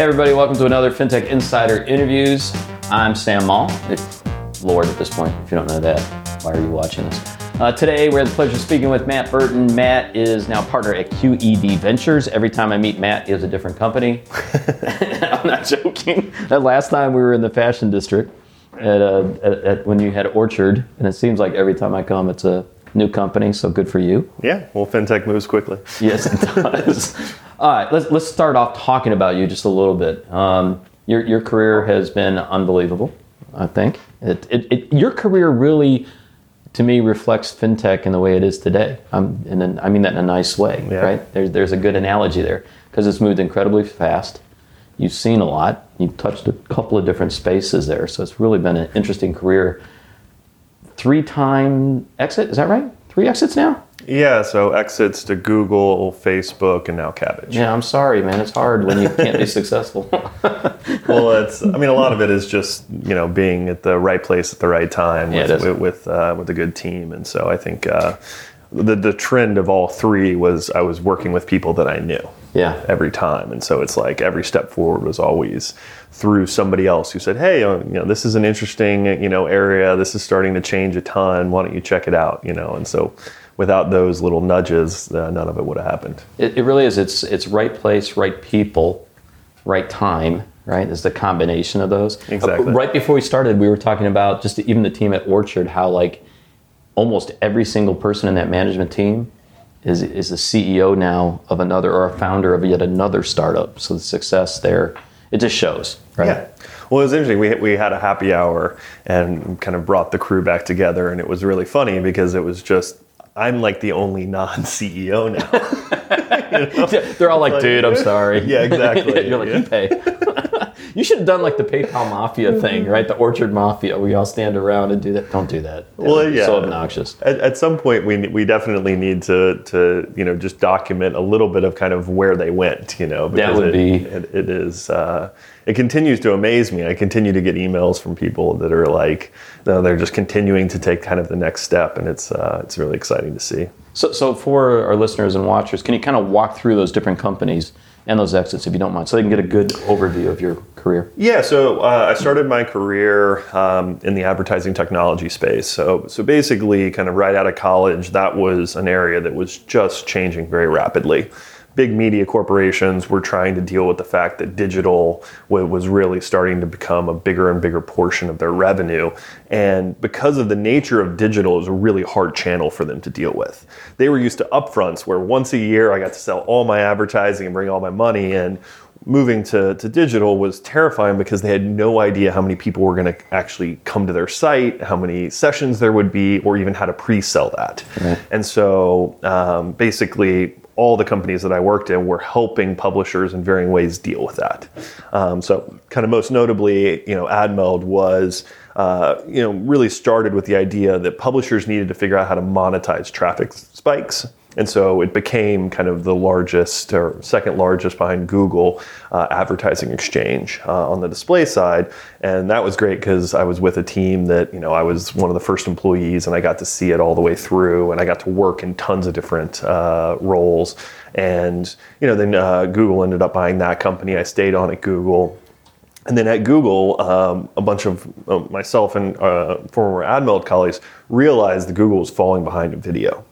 Hey, everybody, welcome to another FinTech Insider Interviews. I'm Sam Maule. Lord, at this point, if you don't know that, why are you watching this? Uh, today, we have the pleasure of speaking with Matt Burton. Matt is now partner at QED Ventures. Every time I meet Matt, has a different company. I'm not joking. That last time we were in the fashion district at, uh, at, at when you had Orchard, and it seems like every time I come, it's a new company. So good for you. Yeah, well, fintech moves quickly. Yes, it does. All right, let's let's start off talking about you just a little bit. Um, your your career has been unbelievable. I think it, it, it your career really, to me, reflects fintech in the way it is today. Um, and then I mean that in a nice way, Yeah. right? There's there's a good analogy there because it's moved incredibly fast. You've seen a lot. You've touched a couple of different spaces there, so it's really been an interesting career. Three time exit, is that right? Three exits now. Yeah, so exits to Google, Facebook, and now Kabbage. Yeah, I'm sorry, man. It's hard when you can't be successful. Well, it's. I mean, a lot of it is just you know being at the right place at the right time with it is. with with, uh, with a good team, and so I think uh, the the trend of all three was I was working with people that I knew. yeah. every time. And so it's like every step forward was always through somebody else who said, "Hey, uh, you know, this is an interesting, you know, area. This is starting to change a ton. Why don't you check it out?" You know, and so without those little nudges, uh, none of it would have happened. It, it really is. It's it's right place, right people, right time. Right, is the combination of those. Exactly. Uh, right before we started, we were talking about just even the team at Orchard, how like almost every single person in that management team is is a CEO now of another or a founder of yet another startup. So the success there, it just shows. Right. Yeah. Well, it was interesting. We, we had a happy hour and kind of brought the crew back together, and it was really funny because it was just I'm like the only non CEO now. They're all like, dude, I'm sorry. Yeah, exactly. You're like, Yeah. you pay. You should have done like the PayPal Mafia thing, right? The Orchard Mafia. We all stand around and do that. Don't do that. Well, yeah. So obnoxious. At, at some point, we we definitely need to to you know just document a little bit of kind of where they went. You know, because would it, be- it, it is uh, it continues to amaze me. I continue to get emails from people that are like, no, they're just continuing to take kind of the next step, and it's uh, it's really exciting to see. So, so for our listeners and watchers, can you kind of walk through those different companies and those exits, if you don't mind, so they can get a good overview of your career? Yeah, so uh, I started my career um, in the advertising technology space. So, so basically, kind of right out of college, that was an area that was just changing very rapidly. Big media corporations were trying to deal with the fact that digital was really starting to become a bigger and bigger portion of their revenue. And because of the nature of digital, it was a really hard channel for them to deal with. They were used to upfronts where once a year I got to sell all my advertising and bring all my money in moving to, to digital was terrifying because they had no idea how many people were going to actually come to their site, how many sessions there would be, or even how to pre sell that. And so um, basically, all the companies that I worked in were helping publishers in varying ways deal with that. Um, so, kind of most notably, you know, AdMeld was. Uh, you know, really started with the idea that publishers needed to figure out how to monetize traffic spikes. And so it became kind of the largest or second largest behind Google uh, advertising exchange uh, on the display side. And that was great because I was with a team that, you know, I was one of the first employees and I got to see it all the way through and I got to work in tons of different uh, roles. And, you know, then uh, Google ended up buying that company. I stayed on at Google. And then at Google, um, a bunch of uh, myself and uh, former AdMeld colleagues realized that Google was falling behind in video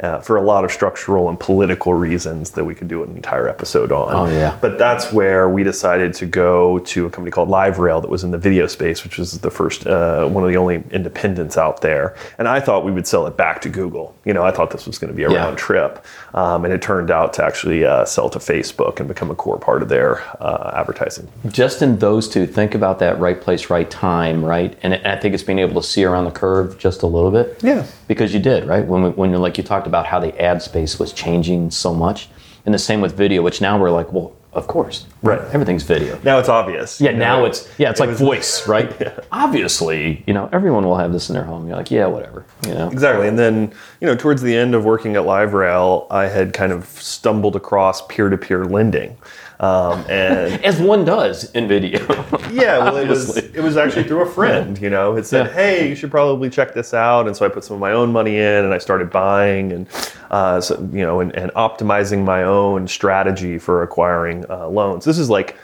uh, for a lot of structural and political reasons that we could do an entire episode on. Oh, yeah. But that's where we decided to go to a company called LiveRail that was in the video space, which was the first, uh, one of the only independents out there. And I thought we would sell it back to Google. You know, I thought this was going to be a Yeah. round trip. Um, and it turned out to actually uh, sell to Facebook and become a core part of their uh, advertising. Just in those two, think about that right place, right time, right? And I think it's being able to see around the curve just a little bit. Yeah. Because you did, right? When, we, when you're like you talked about how the ad space was changing so much. And the same with video, which now we're like, well, of course. Right. Everything's video. Now it's obvious. Yeah, now it's yeah, it's like was- voice, right? Obviously, you know, everyone will have this in their home. You're like, yeah, whatever, you know. Exactly. And then, you know, towards the end of working at LiveRail, I had kind of stumbled across peer to peer lending. Um, and As one does in video. yeah, well, it was it was actually through a friend. You know, it said, Yeah. "Hey, you should probably check this out." And so I put some of my own money in, and I started buying and uh, so, you know, and, and optimizing my own strategy for acquiring uh, loans. This is like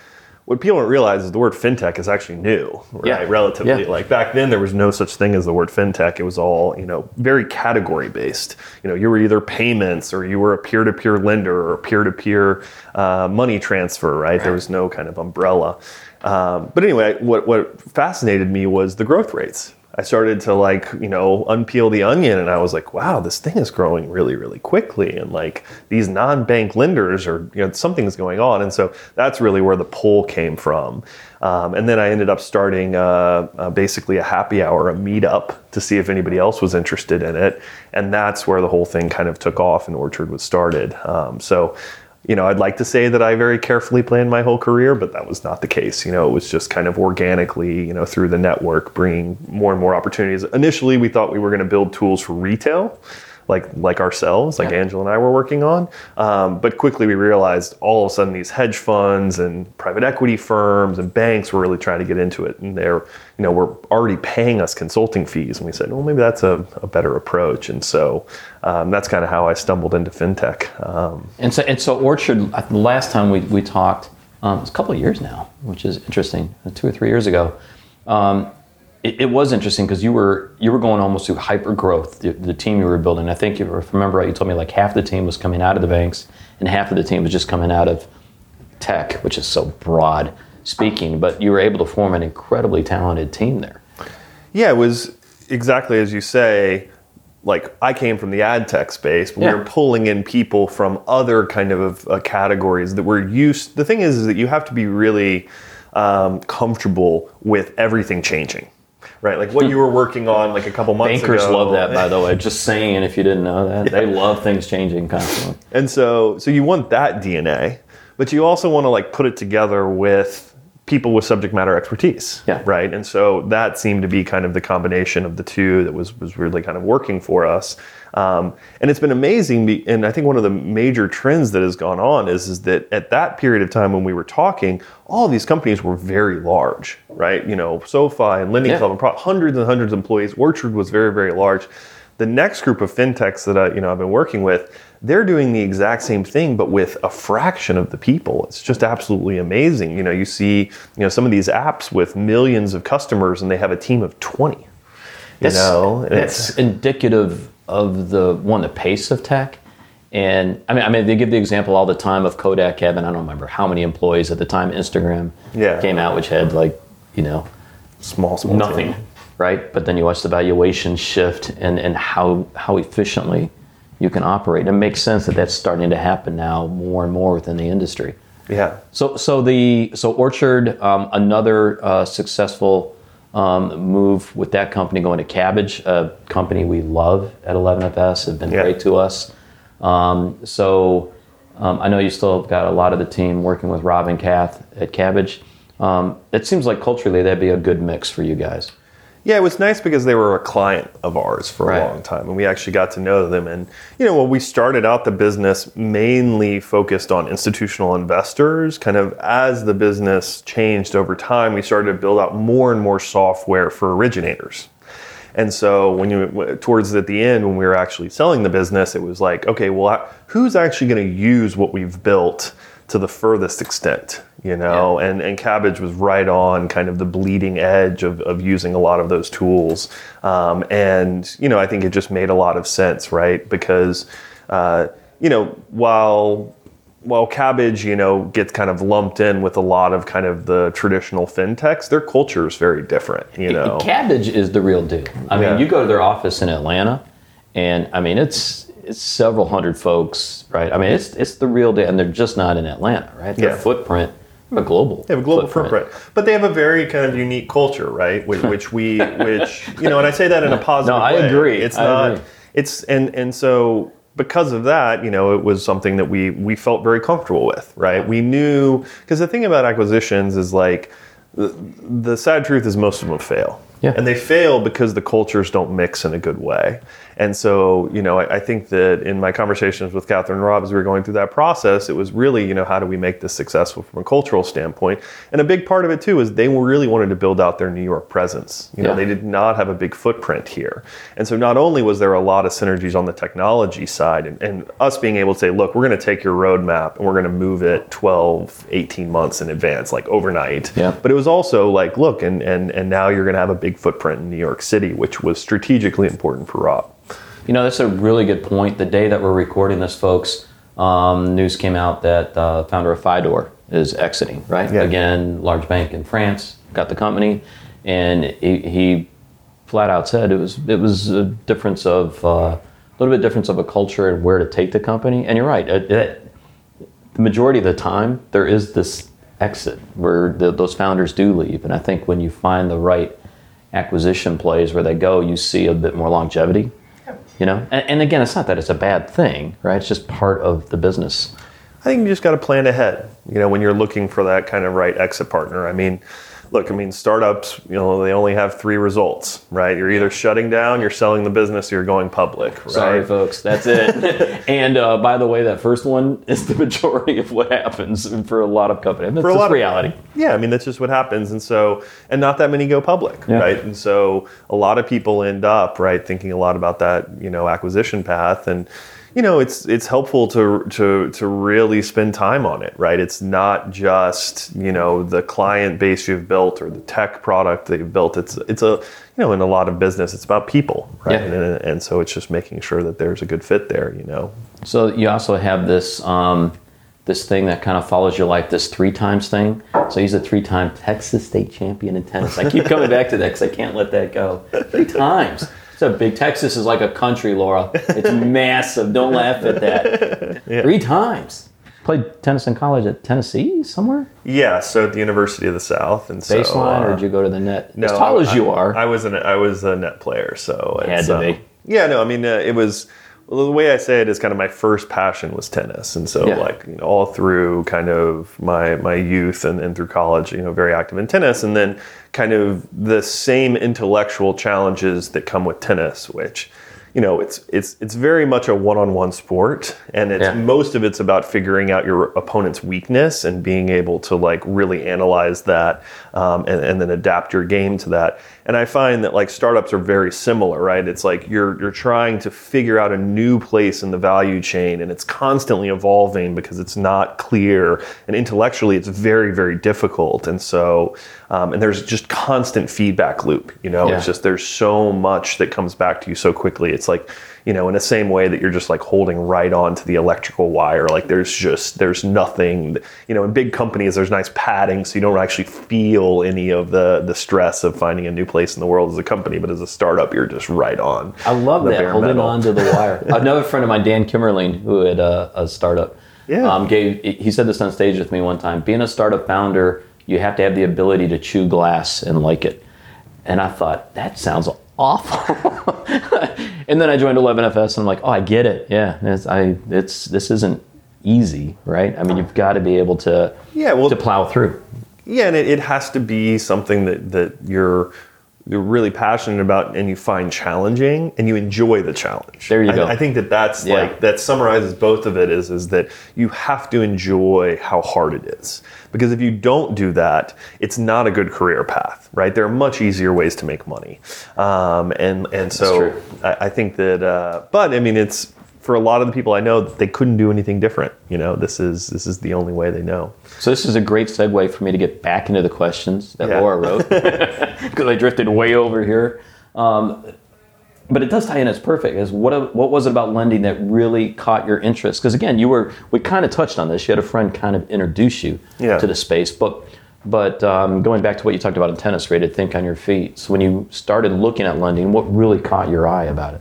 what people don't realize is the word fintech is actually new, right? Yeah. Relatively, Yeah. like back then, there was no such thing as the word fintech. It was all you know, very category based. You know, you were either payments or you were a peer to peer lender or a peer to peer money transfer, right? There was no kind of umbrella. Um, but anyway, what what fascinated me was the growth rates. I started to like, you know, unpeel the onion and I was like, wow, this thing is growing really, really quickly. And like these non bank lenders are, you know, something's going on. And so that's really where the pull came from. Um, and then I ended up starting uh, uh, basically a happy hour, a meetup to see if anybody else was interested in it. And that's where the whole thing kind of took off and Orchard was started. Um, so, you know, I'd like to say that I very carefully planned my whole career, but that was not the case. You know, it was just kind of organically, you know, through the network, bringing more and more opportunities. Initially, we thought we were going to build tools for retail, like like ourselves, like Yeah. Angela and I were working on. Um, but quickly we realized all of a sudden these hedge funds and private equity firms and banks were really trying to get into it, and they're, you know, were already paying us consulting fees, and we said, well, maybe that's a, a better approach. And so um, that's kind of how I stumbled into fintech. Um, And so, and so Orchard, uh, the last time we, we talked, um, it's a couple of years now, which is interesting, two or three years ago. Um, it, it was interesting because you were you were going almost through hyper growth. The, the team you were building, I think, if I remember right, you told me like half the team was coming out of the banks and half of the team was just coming out of tech, which is so broad speaking. But you were able to form an incredibly talented team there. Yeah, it was exactly as you say. Like I came from the ad tech space, but Yeah. we were pulling in people from other kind of uh, categories that were used. The thing is, is that you have to be really um, comfortable with everything changing, right? Like what you were working on like a couple months Bankers ago. love that, by the way. Just saying, if you didn't know that, they love things changing constantly. And so, so you want that DNA, but you also want to like put it together with people with subject matter expertise, Yeah. right? And so that seemed to be kind of the combination of the two that was was really kind of working for us. Um, and it's been amazing. And I think one of the major trends that has gone on is is that at that period of time when we were talking, all these companies were very large, right? You know, SoFi and Lending Yeah. Club and pro- hundreds and hundreds of employees. Orchard was very very large. The next group of fintechs that I, you know, I've been working with, they're doing the exact same thing, but with a fraction of the people. It's just absolutely amazing. You know, you see, you know, some of these apps with millions of customers, and they have a team of twenty. You That's, know, that's indicative of the one the pace of tech. And I mean, I mean, they give the example all the time of Kodak having I don't remember how many employees at the time Instagram Yeah. came out, which had like you know small, small nothing, team. Right? But then you watch the valuation shift and and how how efficiently you can operate. It makes sense that that's starting to happen now more and more within the industry. Yeah, So, so the so Orchard, um, another uh, successful um, move with that company going to Kabbage, a company we love at 11FS, have been Yeah. great to us. Um, so, um, I know you still have got a lot of the team working with Rob and Kath at Kabbage. Um, it seems like culturally that'd be a good mix for you guys. Yeah, it was nice because they were a client of ours for Right. a long time, and we actually got to know them. And you know, when we started out the business, mainly focused on institutional investors. Kind of as the business changed over time, we started to build out more and more software for originators. And so when you towards at the end when we were actually selling the business, it was like, okay, well, who's actually going to use what we've built to the furthest extent, you know? And and Kabbage was right on kind of the bleeding edge of, of using a lot of those tools. Um, and you know, I think it just made a lot of sense, right? Because uh, you know, while while Kabbage, you know, gets kind of lumped in with a lot of kind of the traditional fintechs, their culture is very different, you know. Kabbage is the real deal. I Yeah. mean, you go to their office in Atlanta, and I mean, it's several hundred folks, right? I mean, it's it's the real deal, and they're just not in Atlanta, right? Their Yeah. footprint, they have a global, They have a global footprint. but they have a very kind of unique culture, right? Which, which we, which you know, and I say that in a positive No, I way. agree. It's I not. agree. It's and and so because of that, you know, it was something that we we felt very comfortable with, right? We knew because the thing about acquisitions is like the, the sad truth is most of them fail. Yeah. And they fail because the cultures don't mix in a good way. And so, you know, I, I, think that in my conversations with Catherine Robb as we were going through that process, it was really, you know, how do we make this successful from a cultural standpoint? And a big part of it too is they really wanted to build out their New York presence. You know, yeah. they did not have a big footprint here. And so not only was there a lot of synergies on the technology side and, and us being able to say, look, we're going to take your roadmap and we're going to move it 12, 18 months in advance, like overnight. Yeah. But it was also like, look, and, and, and now you're going to have a big footprint in New York City, which was strategically important for Rob. You know, that's a really good point. The day that we're recording this, folks, um, news came out that uh, founder of Fidor is exiting, right? Yeah. Again, large bank in France got the company, and he, he flat out said it was it was a difference of uh, a little bit difference of a culture and where to take the company. And you're right. It, it, the majority of the time, there is this exit where the, those founders do leave, and I think when you find the right acquisition plays where they go, you see a bit more longevity you know? And, and, again it's not that it's a bad thing right? It's just part of the business. I think you just got to plan ahead you know when you're looking for that kind of right exit partner. I mean look, I mean, startups, you know, they only have three results, right? You're either shutting down, you're selling the business, or you're going public. Right? Sorry, folks, that's it. and uh, by the way, that first one is the majority of what happens for a lot of companies. That's for a lot of reality. Yeah, I mean, that's just what happens. And so, and not that many go public, yeah. right? And so, a lot of people end up, right, thinking a lot about that, you know, acquisition path. And, you know, it's it's helpful to to to really spend time on it, right? It's not just you know the client base you've built or the tech product that you've built. It's it's a you know in a lot of business it's about people, right? Yeah. And, and so it's just making sure that there's a good fit there, you know. So you also have this. Um, this thing that kind of follows your life, this three times thing. So he's a three time Texas state champion in tennis. I keep coming back to that because I can't let that go. Three times. It's a big Texas is like a country, Laura. It's massive. Don't laugh at that. Yeah. Three times. Played tennis in college at Tennessee somewhere. Yeah, so at the University of the South, and baseline, so, uh, or did you go to the net? No, as tall I, as you are. I was an I was a net player, so it had to be. Um, yeah, no, I mean uh, it was well, the way I say it is kind of my first passion was tennis, and so yeah. like you know, all through kind of my my youth and, and through college, you know, very active in tennis, and then kind of the same intellectual challenges that come with tennis, which you know, it's it's it's very much a one-on-one sport, and it's yeah. most of it's about figuring out your opponent's weakness and being able to like really analyze that, um, and, and then adapt your game to that. And I find that like startups are very similar, right? It's like you're you're trying to figure out a new place in the value chain, and it's constantly evolving because it's not clear, and intellectually it's very very difficult. And so, um, and there's just constant feedback loop. You know, yeah. it's just there's so much that comes back to you so quickly. It's it's like, you know, in the same way that you're just like holding right on to the electrical wire. Like there's just, there's nothing, you know, in big companies, there's nice padding so you don't actually feel any of the, the stress of finding a new place in the world as a company. But as a startup, you're just right on. I love that, holding metal. on to the wire. Another friend of mine, Dan Kimerling, who had a, a startup, yeah. Um, gave, he said this on stage with me one time, being a startup founder, you have to have the ability to chew glass and like it. And I thought, that sounds awful. and then I joined 11FS, and I'm like, oh, I get it. Yeah, it's, I, it's this isn't easy, right? I mean, you've got to be able to yeah, well, to plow through. Yeah, and it, it has to be something that that you're you're really passionate about and you find challenging and you enjoy the challenge. There you go. I, I think that that's yeah. like that summarizes both of it is is that you have to enjoy how hard it is because if you don't do that, it's not a good career path, right? There are much easier ways to make money, um, and and so I, I, think that. Uh, but I mean, it's for a lot of the people I know, they couldn't do anything different. You know, this is this is the only way they know. So this is a great segue for me to get back into the questions that yeah. Laura wrote because I drifted way over here. Um, but it does tie in as perfect. Is what what was it about lending that really caught your interest? Because again, you were we kind of touched on this. You had a friend kind of introduce you yeah. to the space, but. But um, going back to what you talked about in tennis, rated think on your feet. So when you started looking at lending, what really caught your eye about it?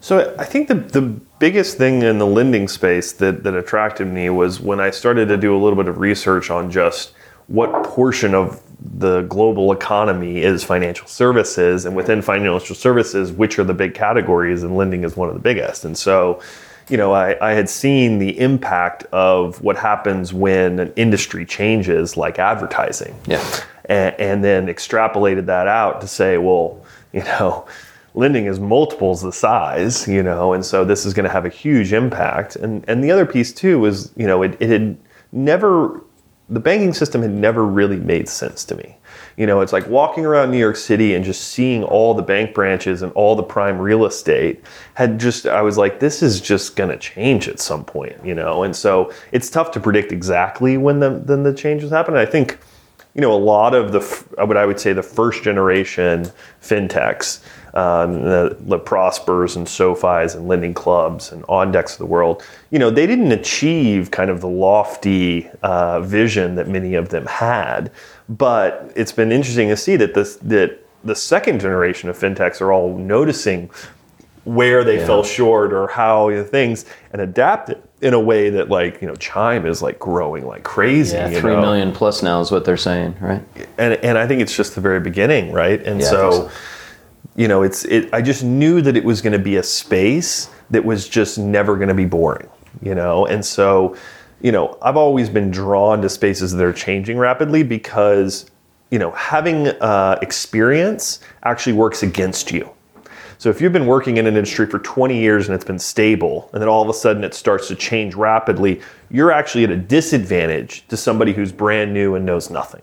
So I think the the biggest thing in the lending space that, that attracted me was when I started to do a little bit of research on just what portion of the global economy is financial services, and within financial services, which are the big categories, and lending is one of the biggest. And so, you know, I, I had seen the impact of what happens when an industry changes, like advertising. Yeah. And, and then extrapolated that out to say, well, you know, lending is multiples the size, you know, and so this is going to have a huge impact. And and the other piece too was, you know, it, it had never the banking system had never really made sense to me. You know, it's like walking around New York City and just seeing all the bank branches and all the prime real estate had just, I was like, this is just going to change at some point, you know? And so it's tough to predict exactly when the, then the changes happen. I think, you know, a lot of the, what I would say the first generation fintechs, um, the, the Prospers and SoFis and lending clubs and OnDecks of the world, you know, they didn't achieve kind of the lofty uh, vision that many of them had. But it's been interesting to see that this that the second generation of fintechs are all noticing where they yeah. fell short or how you know, things and adapt it in a way that like you know Chime is like growing like crazy. Yeah, three know? million plus now is what they're saying, right? And and I think it's just the very beginning, right? And yeah, so, so, you know, it's it. I just knew that it was going to be a space that was just never going to be boring, you know, and so you know, I've always been drawn to spaces that are changing rapidly because, you know, having uh, experience actually works against you. So if you've been working in an industry for 20 years and it's been stable, and then all of a sudden it starts to change rapidly, you're actually at a disadvantage to somebody who's brand new and knows nothing.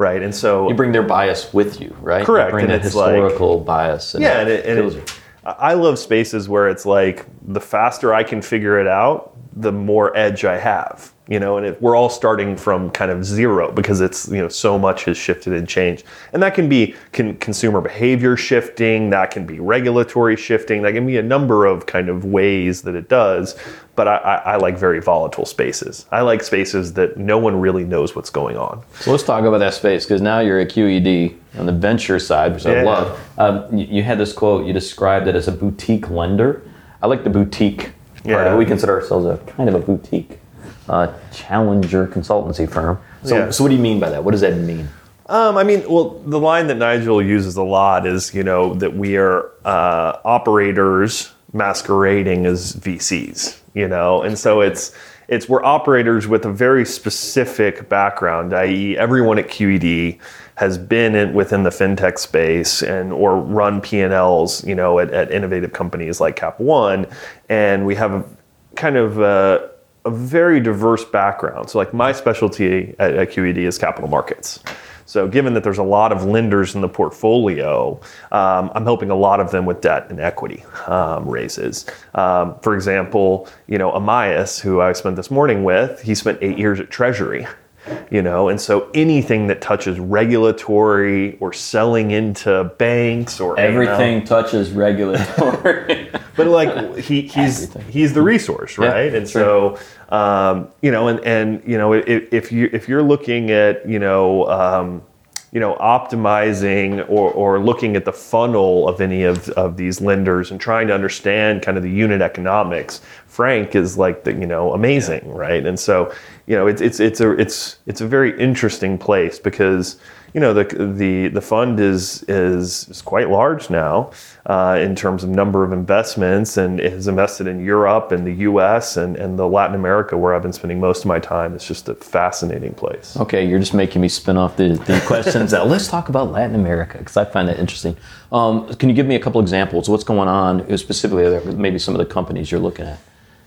Right, and so you bring their bias with you, right? Correct, you bring and that historical like, bias. And yeah, and, it, and it, I love spaces where it's like the faster I can figure it out, the more edge I have, you know, and it, we're all starting from kind of zero because it's, you know, so much has shifted and changed. And that can be con- consumer behavior shifting, that can be regulatory shifting, that can be a number of kind of ways that it does. But I, I, I like very volatile spaces. I like spaces that no one really knows what's going on. So let's talk about that space because now you're a QED on the venture side, which yeah. I love. Um, you, you had this quote, you described it as a boutique lender. I like the boutique yeah. We consider ourselves a kind of a boutique uh, challenger consultancy firm. So, yeah. so what do you mean by that? What does that mean? Um, I mean, well, the line that Nigel uses a lot is, you know, that we are uh, operators masquerading as VCs, you know, and so it's it's we're operators with a very specific background, i.e., everyone at QED has been in, within the fintech space and or run P&Ls, you know, at, at innovative companies like Cap One, and we have a kind of a, a very diverse background. So, like my specialty at, at QED is capital markets. So, given that there's a lot of lenders in the portfolio, um, I'm helping a lot of them with debt and equity um, raises. Um, for example, you know, Amias, who I spent this morning with, he spent eight years at Treasury you know? And so anything that touches regulatory or selling into banks or everything touches regulatory. But like he, he's everything. he's the resource right? Yeah, and so um, you know and and you know if, if you if you're looking at you know um, you know, optimizing or, or looking at the funnel of any of, of these lenders and trying to understand kind of the unit economics, Frank is like the, you know, amazing, yeah. right? And so, you know, it's, it's, it's a, it's, it's a very interesting place because, you know the the the fund is is, is quite large now uh, in terms of number of investments, and has invested in Europe and the U.S. and and the Latin America where I've been spending most of my time. It's just a fascinating place. Okay, you're just making me spin off the, the questions. Now let's talk about Latin America because I find that interesting. Um, can you give me a couple examples? What's going on specifically? Maybe some of the companies you're looking at.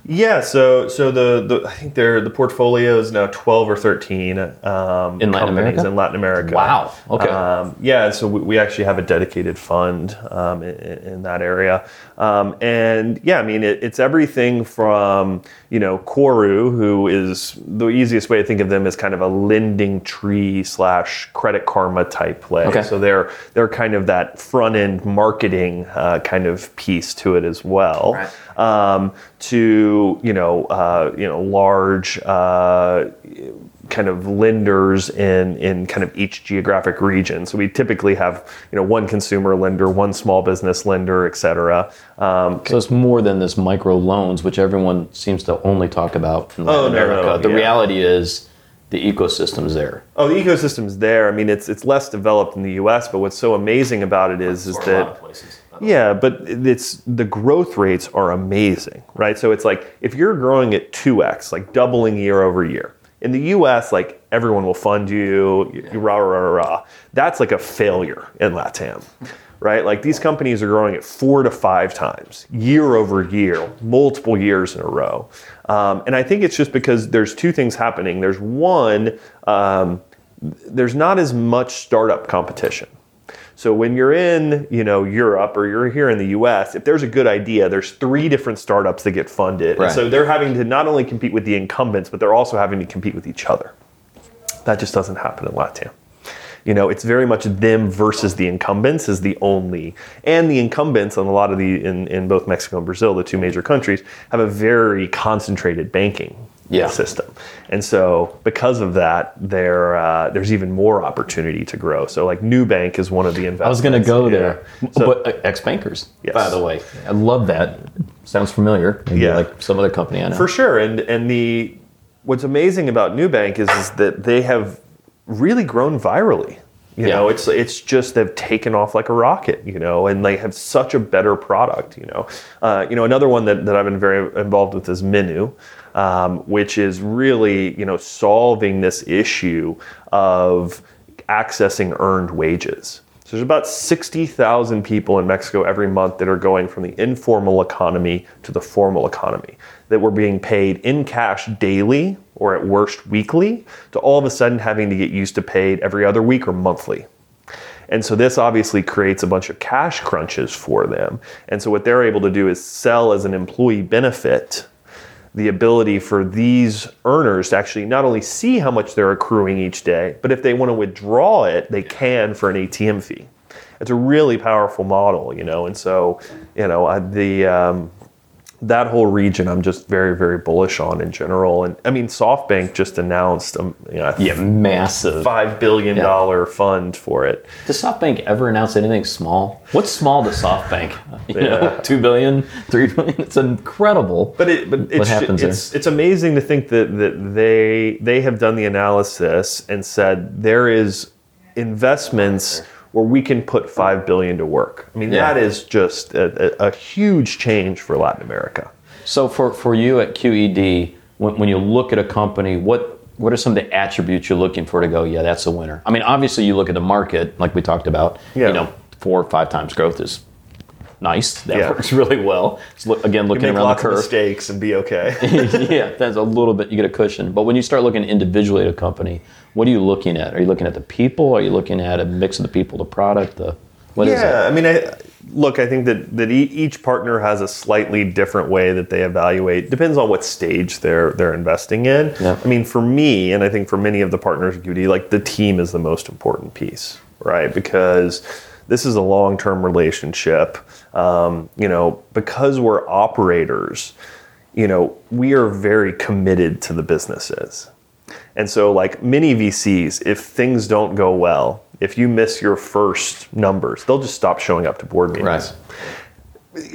Yeah, so so the, the I think their the portfolio is now twelve or thirteen um, in Latin America. In Latin America. Wow. Okay. Um, yeah, so we, we, actually have a dedicated fund um, in, in, that area, um, and yeah, I mean it, it's everything from you know Koru, who is the easiest way to think of them as kind of a lending tree slash credit karma type play. Okay. So they're they're kind of that front end marketing uh, kind of piece to it as well. Right um, to you know uh, you know large uh, kind of lenders in in kind of each geographic region. So we typically have you know one consumer lender, one small business lender, et cetera. Um, so it's more than this micro loans, which everyone seems to only talk about in Latin oh, America. No, no, the yeah. reality is the ecosystem's there. Oh, the ecosystem's there. I mean, it's it's less developed in the U.S., but what's so amazing about it is is that yeah, but it's the growth rates are amazing, right? So it's like if you're growing at 2x, like doubling year over year. In the US, like everyone will fund you, rah, rah, rah, rah. That's like a failure in LATAM, right? Like these companies are growing at four to five times year over year, multiple years in a row. Um, and I think it's just because there's two things happening. There's one, um, there's not as much startup competition. So when you're in, you know, Europe or you're here in the US, if there's a good idea, there's three different startups that get funded. Right. And so they're having to not only compete with the incumbents, but they're also having to compete with each other. That just doesn't happen in LATAM. You know, it's very much them versus the incumbents is the only, and the incumbents on a lot of the in, in both Mexico and Brazil, the two major countries, have a very concentrated banking Yeah. system, and so because of that, there uh, there's even more opportunity to grow. So like Nubank is one of the investments. I was going to go Yeah. there. So- but uh, ex bankers, Yes. by the way. I love that. Sounds familiar. Maybe Yeah. like some other company I know. For sure, and and the what's amazing about Nubank is, is that they have really grown virally. You Yeah. know, it's it's just they've taken off like a rocket. You know, and they have such a better product. You know, uh, you know another one that, that I've been very involved with is Minu, um, which is really you know solving this issue of accessing earned wages. So there's about 60,000 people in Mexico every month that are going from the informal economy to the formal economy, that were being paid in cash daily or at worst weekly, to all of a sudden having to get used to paid every other week or monthly. And so this obviously creates a bunch of cash crunches for them. And so what they're able to do is sell as an employee benefit the ability for these earners to actually not only see how much they're accruing each day, but if they want to withdraw it, they can for an ATM fee. It's a really powerful model, you know, and so you know the um, that whole region I'm just very very bullish on in general. And I mean, SoftBank just announced um, you know, a yeah, massive. five billion dollar fund for it. Does SoftBank ever announce anything small? What's small to SoftBank? You know, Yeah. two billion, three billion. It's incredible. But it, but it's, happens there? it's it's amazing to think that that they they have done the analysis and said there is investments where we can put five billion to work. I mean Yeah. that is just a, a, a huge change for Latin America. So for, for you at QED, when, when you look at a company, what what are some of the attributes you're looking for to go, yeah, that's a winner? I mean, obviously you look at the market, like we talked about. Yeah. You know, four or five times growth is nice. That Yeah. works really well. Look, again, You looking around lots the of curve. mistakes and be okay. yeah, that's a little bit. You get a cushion. But when you start looking individually at a company, what are you looking at? Are you looking at the people? Are you looking at a mix of the people, the product, the what is yeah? I mean, I, look, I think that that e- each partner has a slightly different way that they evaluate. Depends on what stage they're they're investing in. Yeah. I mean, for me, and I think for many of the partners at QED, like the team is the most important piece, right? Because this is a long term relationship. Um, you know, because we're operators, you know, we are very committed to the businesses. And so, like many VCs, if things don't go well, if you miss your first numbers, they'll just stop showing up to board meetings. Right.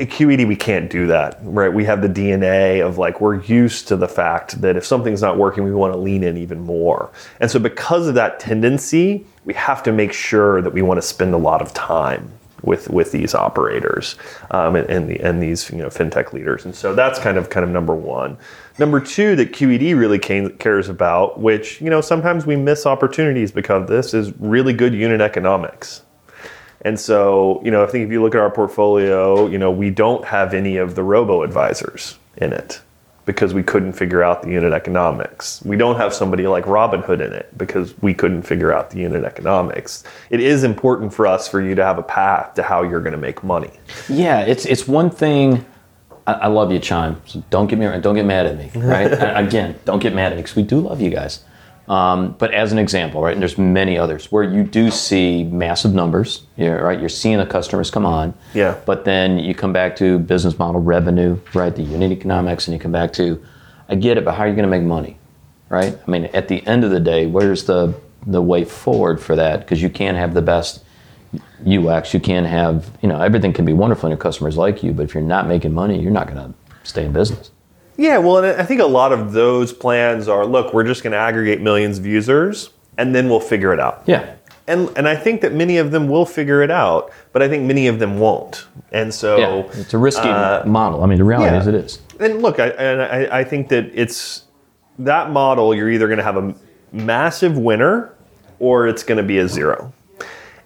At QED, we can't do that, right? We have the DNA of like, we're used to the fact that if something's not working, we want to lean in even more. And so, because of that tendency, we have to make sure that we want to spend a lot of time with with these operators um, and, and, the, and these you know fintech leaders. And so that's kind of kind of number one. Number two that QED really ca- cares about, which you know sometimes we miss opportunities because of this, is really good unit economics. And so, you know, I think if you look at our portfolio, you know, we don't have any of the robo advisors in it because we couldn't figure out the unit economics. We don't have somebody like Robinhood in it because we couldn't figure out the unit economics. It is important for us for you to have a path to how you're going to make money. Yeah, it's it's one thing. I, I love you, Chime. So don't get me don't get mad at me, right? Again, don't get mad at me because we do love you guys. Um, but as an example, right, and there's many others where you do see massive numbers, yeah, right? You're seeing the customers come on, Yeah. But then you come back to business model revenue, right? The unit economics, and you come back to, I get it, but how are you going to make money, right? I mean, at the end of the day, where's the the way forward for that? Because you can't have the best UX. You can't have, you know, everything can be wonderful and your customers like you, but if you're not making money, you're not going to stay in business. Yeah, well, and I think a lot of those plans are look, we're just going to aggregate millions of users and then we'll figure it out. Yeah. And, and I think that many of them will figure it out, but I think many of them won't. And so, Yeah. It's a risky uh, model. I mean, the reality yeah. is it is. and look, I, and I, I think that it's that model, you're either going to have a massive winner or it's going to be a zero.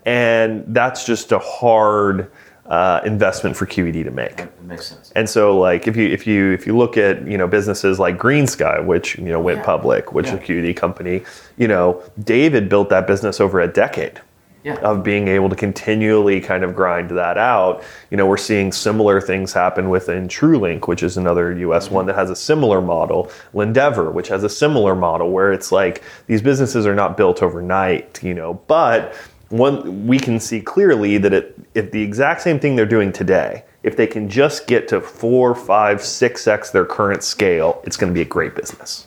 And that's just a hard uh, investment for QED to make. It makes sense. And so, like, if you if you if you look at you know businesses like GreenSky, which you know went Yeah. public, which Yeah. is a QED company, you know, David built that business over a decade Yeah. of being able to continually kind of grind that out. You know, we're seeing similar things happen within TrueLink, which is another US one that has a similar model. Lendeavor, which has a similar model where it's like these businesses are not built overnight, you know, but one we can see clearly that it, if the exact same thing they're doing today, if they can just get to four, five, six x their current scale, it's going to be a great business.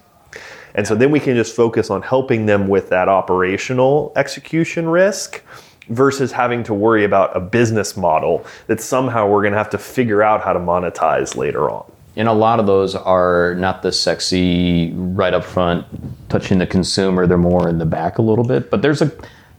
And so then we can just focus on helping them with that operational execution risk versus having to worry about a business model that somehow we're going to have to figure out how to monetize later on. And a lot of those are not the sexy right up front, touching the consumer. They're more in the back a little bit. But there's a,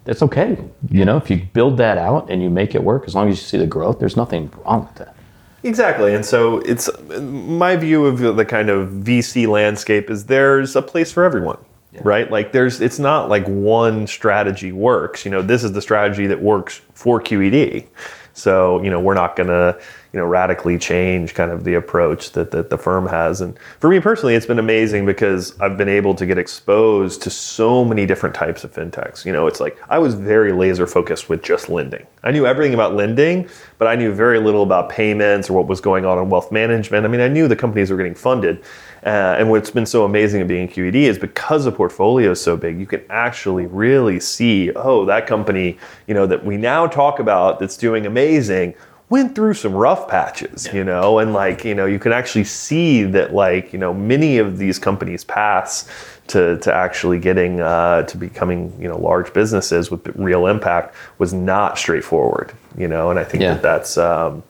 that's okay. You know, if you build that out and you make it work, as long as you see the growth, there's nothing wrong with that. Exactly. And so it's my view of the kind of VC landscape is there's a place for everyone. Right? Like there's it's not like one strategy works. You know, this is the strategy that works for QED. So, you know, we're not going to, you know, radically change kind of the approach that, that the firm has. And for me personally, it's been amazing because I've been able to get exposed to so many different types of fintechs. You know, it's like I was very laser focused with just lending. I knew everything about lending, but I knew very little about payments or what was going on in wealth management. I mean, I knew the companies were getting funded. Uh, and what's been so amazing of being QED is because the portfolio is so big, you can actually really see, oh, that company, you know, that we now talk about that's doing amazing went through some rough patches, you know, and like, you know, you can actually see that like, you know, many of these companies pass to, to actually getting uh, to becoming, you know, large businesses with real impact was not straightforward, you know, and I think Yeah. that that's, um,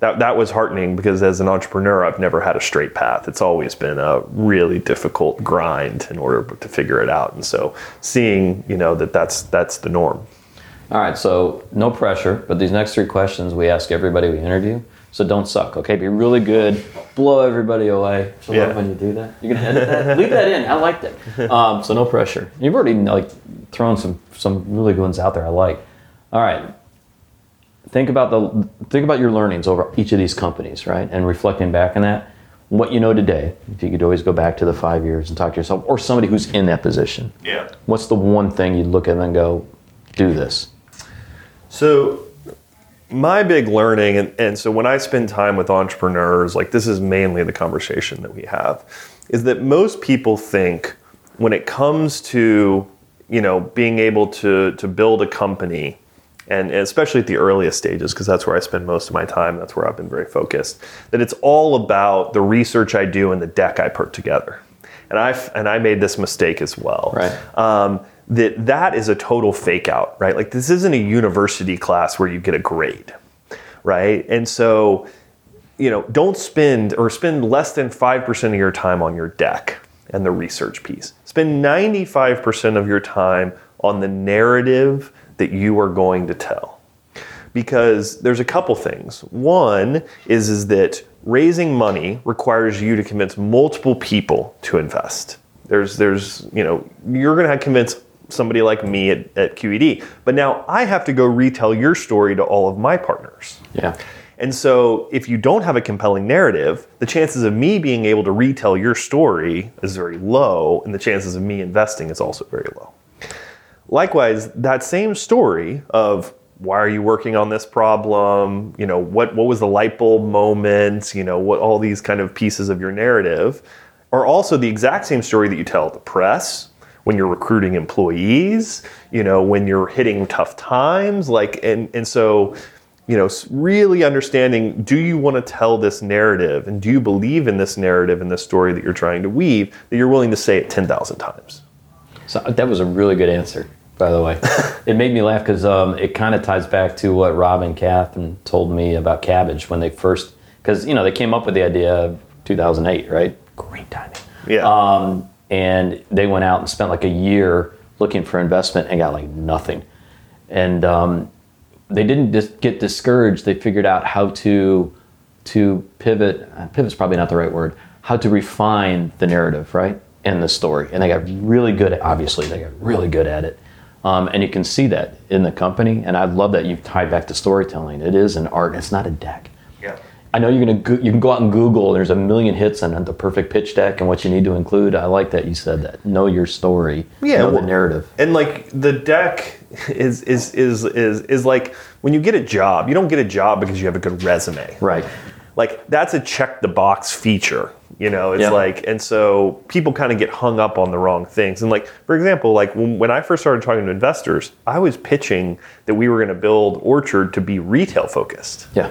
that, that was heartening because as an entrepreneur, I've never had a straight path. It's always been a really difficult grind in order to figure it out. And so seeing, you know, that that's, that's the norm. All right, so no pressure, but these next three questions we ask everybody we interview. So don't suck, okay? Be really good, blow everybody away. So Yeah. love when you do that. You're gonna edit that? Leave that in. I liked it. Um, so no pressure. You've already like thrown some some really good ones out there. I like. All right. Think about the think about your learnings over each of these companies, right? And reflecting back on that, what you know today. If you could always go back to the five years and talk to yourself, or somebody who's in that position. Yeah. What's the one thing you'd look at and go, do this? So my big learning and, and so when I spend time with entrepreneurs, like this is mainly the conversation that we have, is that most people think when it comes to, you know, being able to to build a company and especially at the earliest stages, because that's where I spend most of my time, that's where I've been very focused, that it's all about the research I do and the deck I put together. And I and I made this mistake as well Right. um, that that is a total fake out, right? Like this isn't a university class where you get a grade, right? And so, you know, don't spend or spend less than 5% of your time on your deck and the research piece. Spend 95% of your time on the narrative that you are going to tell because there's a couple things. One is is that raising money requires you to convince multiple people to invest. There's there's you know you're going to have to convince somebody like me at, at QED, but now I have to go retell your story to all of my partners. Yeah. And so, if you don't have a compelling narrative, the chances of me being able to retell your story is very low, and the chances of me investing is also very low. Likewise, that same story of why are you working on this problem? You know, what what was the light bulb moment? You know, what all these kind of pieces of your narrative are also the exact same story that you tell the press when you're recruiting employees, you know, when you're hitting tough times, like and and so you know, really understanding do you want to tell this narrative and do you believe in this narrative and this story that you're trying to weave that you're willing to say it 10,000 times? So that was a really good answer, by the way. it made me laugh because um, it kind of ties back to what Rob and Kathryn told me about Kabbage when they first, because you know they came up with the idea of 2008, right? Great timing. Yeah. Um, and they went out and spent like a year looking for investment and got like nothing. And um, they didn't just get discouraged. They figured out how to to pivot. uh, Pivot's probably not the right word. How to refine the narrative, right, and the story. And they got really good. At, obviously, they got really good at it. Um, and you can see that in the company. And I love that you've tied back to storytelling. It is an art. It's not a deck. I know you're gonna go, you can go out and Google. There's a million hits on the perfect pitch deck and what you need to include. I like that you said that. Know your story. Yeah, Know the narrative. And like the deck is is is is is like when you get a job, you don't get a job because you have a good resume. Right. Like that's a check the box feature. You know, it's Yeah. like, and so people kind of get hung up on the wrong things. And like, for example, like when, when I first started talking to investors, I was pitching that we were going to build Orchard to be retail focused Yeah.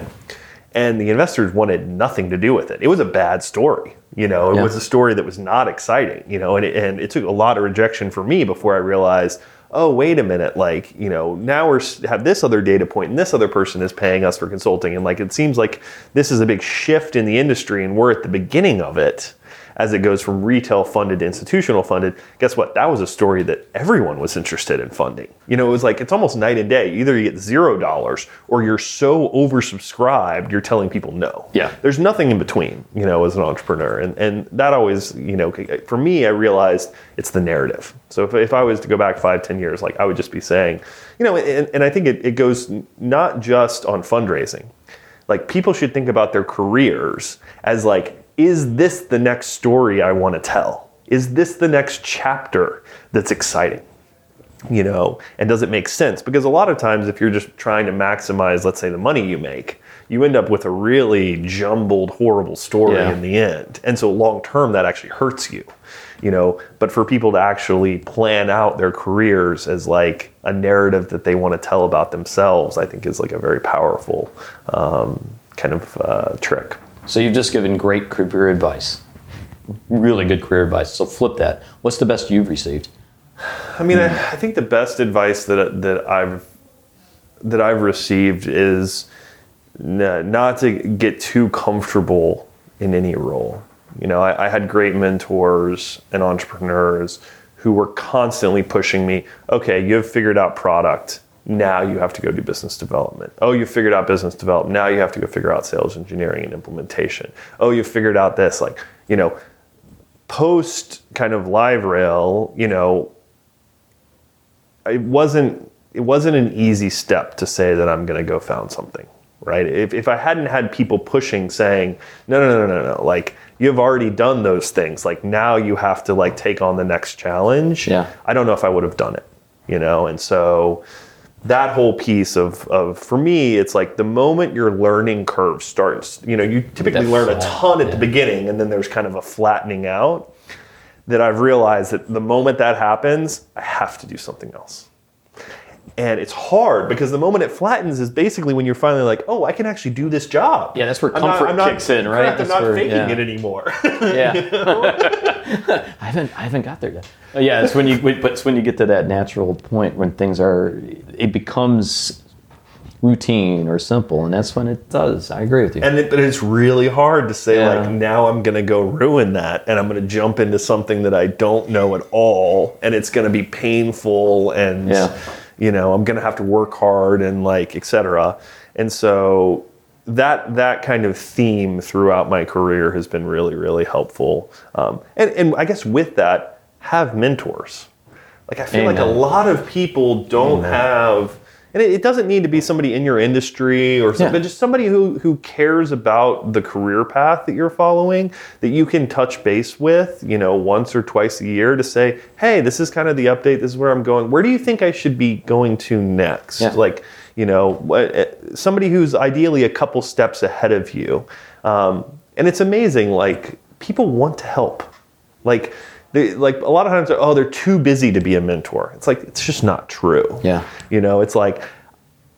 And the investors wanted nothing to do with it. It was a bad story, you know. It Yeah. was a story that was not exciting, you know, and it, and it took a lot of rejection for me before I realized, oh, wait a minute, like you know, now we're have this other data point, and this other person is paying us for consulting, and like it seems like this is a big shift in the industry, and we're at the beginning of it. As it goes from retail funded to institutional funded, guess what? That was a story that everyone was interested in funding. You know, it was like it's almost night and day. Either you get zero dollars or you're so oversubscribed, you're telling people no. Yeah. There's nothing in between, you know, as an entrepreneur. And, and that always, you know, uh, for me, I realized it's the narrative. So if, if I was to go back five, ten years, like I would just be saying, you know, and, and I think it, it goes not just on fundraising. Like people should think about their careers as like, is this the next story I want to tell? Is this the next chapter that's exciting? you know and does it make sense because a lot of times if you're just trying to maximize let's say the money you make you end up with a really jumbled horrible story Yeah. in the end and so long term that actually hurts you you know but for people to actually plan out their careers as like a narrative that they want to tell about themselves i think is like a very powerful um, kind of uh, trick So you've just given great career advice. Really good career advice. So flip that. What's the best you've received? I mean, I, I think the best advice that that I've that I've received is not to get too comfortable in any role. You know, I, I had great mentors and entrepreneurs who were constantly pushing me. Okay, you have figured out product. Now you have to go do business development. Oh, you figured out business development. Now you have to go figure out sales engineering and implementation. Oh, you figured out this. Like, you know, post kind of LiveRail, you know, it wasn't it wasn't an easy step to say that I'm going to go found something, right? If, if I hadn't had people pushing saying, no, no, no, no, no, no, like you've already done those things, like now you have to like take on the next challenge. Yeah. I don't know if I would have done it, you know? And so that whole piece of, of for me, it's like the moment your learning curve starts, you know, you typically That learn a ton at yeah. the beginning and then there's kind of a flattening out that I've realized that the moment that happens, I have to do something else. And it's hard because the moment it flattens is basically when you're finally like, oh, I can actually do this job. Yeah, that's where I'm not- comfort I'm not- kicks in, right? I'm That's not where- faking yeah. it anymore. Yeah. I haven't I haven't got there yet. Oh, yeah, it's when you but it's when you get to that natural point when things are it becomes routine or simple, and that's when it does. I agree with you. and it, but it's really hard to say Yeah. like now I'm gonna go ruin that and I'm gonna jump into something that I don't know at all and it's gonna be painful and Yeah. You know I'm gonna have to work hard and like etc. And so that that kind of theme throughout my career has been really really helpful. Um, and and I guess with that have mentors. Like I feel like a lot of people don't have, and it, it doesn't need to be somebody in your industry or something, Yeah. but just somebody who who cares about the career path that you're following that you can touch base with, you know, once or twice a year to say, hey, this is kind of the update. This is where I'm going. Where do you think I should be going to next? Yeah. Like, you know, eh, somebody who's ideally a couple steps ahead of you. Um, and it's amazing. Like people want to help. Like. They, like a lot of times, oh, they're too busy to be a mentor. It's like it's just not true. Yeah. You know, it's like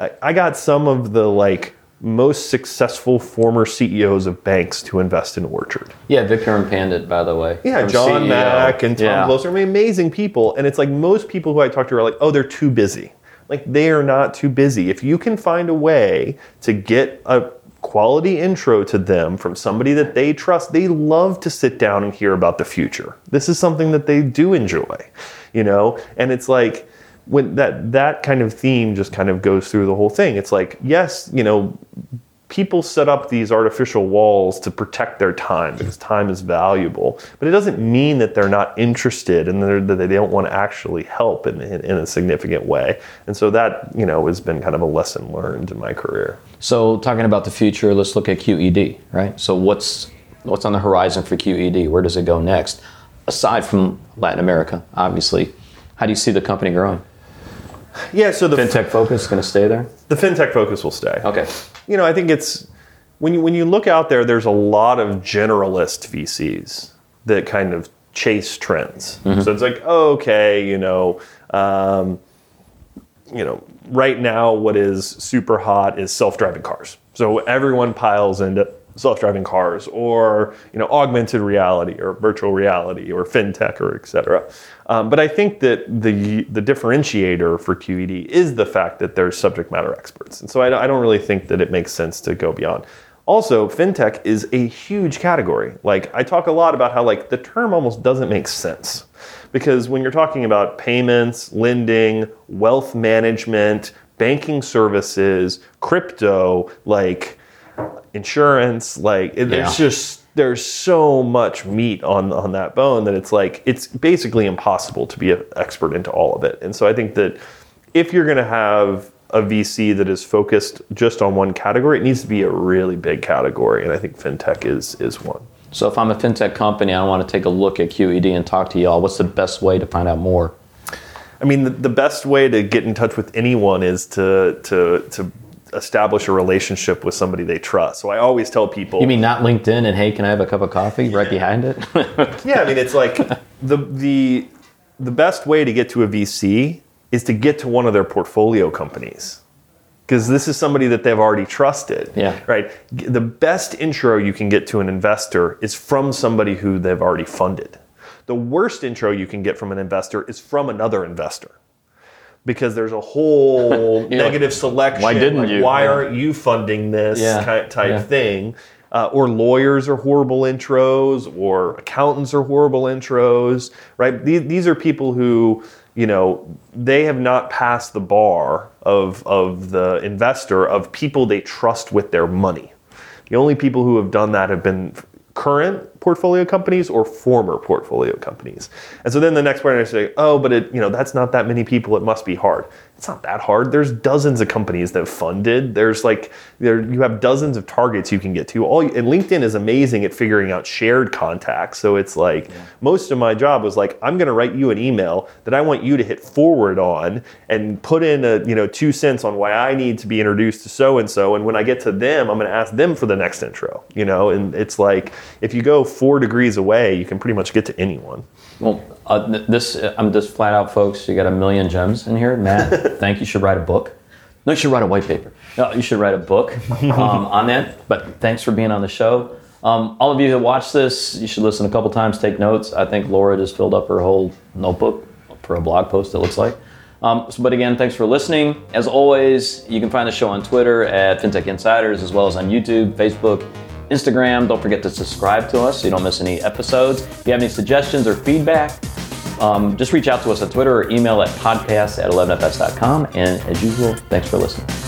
I, I got some of the like most successful former CEOs of banks to invest in Orchard. yeah, Vikram Pandit, by the way. Yeah, Our John CEO. Mack and Tom Yeah. Glocer. I mean, amazing people. And it's like most people who I talk to are like, oh, they're too busy. Like they are not too busy. If you can find a way to get a quality intro to them from somebody that they trust, they love to sit down and hear about the future. This is something that they do enjoy, you know? And it's like when that that kind of theme just kind of goes through the whole thing. It's like, yes, you know, people set up these artificial walls to protect their time because time is valuable. But it doesn't mean that they're not interested and that they don't want to actually help in, in, in, a significant way. And so that, you know, has been kind of a lesson learned in my career. So talking about the future, let's look at QED, right? So what's what's on the horizon for QED? Where does it go next? Aside from Latin America, obviously, how do you see the company growing? Yeah, so the fintech focus is going to stay there. The fintech focus will stay. Okay. You know, I think it's when you when you look out there, there's a lot of generalist VCs that kind of chase trends. Mm-hmm. So it's like, oh, okay, you know, um, you know, right now what is super hot is self-driving cars. So everyone piles into self-driving cars or you know augmented reality or virtual reality or fintech or et cetera. Um, but I think that the the differentiator for QED is the fact that they're subject matter experts, and so I, I don't really think that it makes sense to go beyond. Also, fintech is a huge category. Like I talk a lot about how like the term almost doesn't make sense because when you're talking about payments, lending, wealth management, banking services, crypto, like insurance, like it, yeah. there's just there's so much meat on on that bone that it's like it's basically impossible to be an expert into all of it. And so I think that if you're going to have a VC that is focused just on one category, it needs to be a really big category, and I think fintech is is one. So if I'm a fintech company, I want to take a look at QED and talk to y'all. What's the best way to find out more? I mean, the, the best way to get in touch with anyone is to to to establish a relationship with somebody they trust. So I always tell people. You mean not LinkedIn and hey, can I have a cup of coffee right behind it? yeah, I mean it's like the the the best way to get to a VC is to get to one of their portfolio companies. Because this is somebody that they've already trusted. Yeah. Right. The best intro you can get to an investor is from somebody who they've already funded. The worst intro you can get from an investor is from another investor because there's a whole negative selection. Why didn't like, you? Why yeah. aren't you funding this yeah. type yeah. thing? Uh, or lawyers are horrible intros, or accountants are horrible intros, right? These, these are people who, you know, they have not passed the bar of, of the investor of people they trust with their money. The only people who have done that have been current portfolio companies or former portfolio companies. And so then the next part I say, oh, but it, you know, that's not that many people. It must be hard it's not that hard. There's dozens of companies that have funded. There's like there you have dozens of targets you can get to. All and LinkedIn is amazing at figuring out shared contacts. So it's like yeah. most of my job was like I'm going to write you an email that I want you to hit forward on and put in a you know two cents on why I need to be introduced to so and so. And when I get to them, I'm going to ask them for the next intro. You know, and it's like if you go four degrees away, you can pretty much get to anyone. Well, uh, this I'm just flat out, folks. You got a million gems in here, Matt. thank you should write a book. No, you should write a white paper. No, you should write a book um, on that. But thanks for being on the show. Um, all of you that watch this, you should listen a couple times, take notes. I think Laura just filled up her whole notebook for a blog post. It looks like. Um, so, but again, thanks for listening. As always, you can find the show on Twitter at FinTech Insiders, as well as on YouTube, Facebook, Instagram. Don't forget to subscribe to us so you don't miss any episodes. If you have any suggestions or feedback, um, just reach out to us on Twitter or email at podcast at 11fs.com. And as usual, thanks for listening.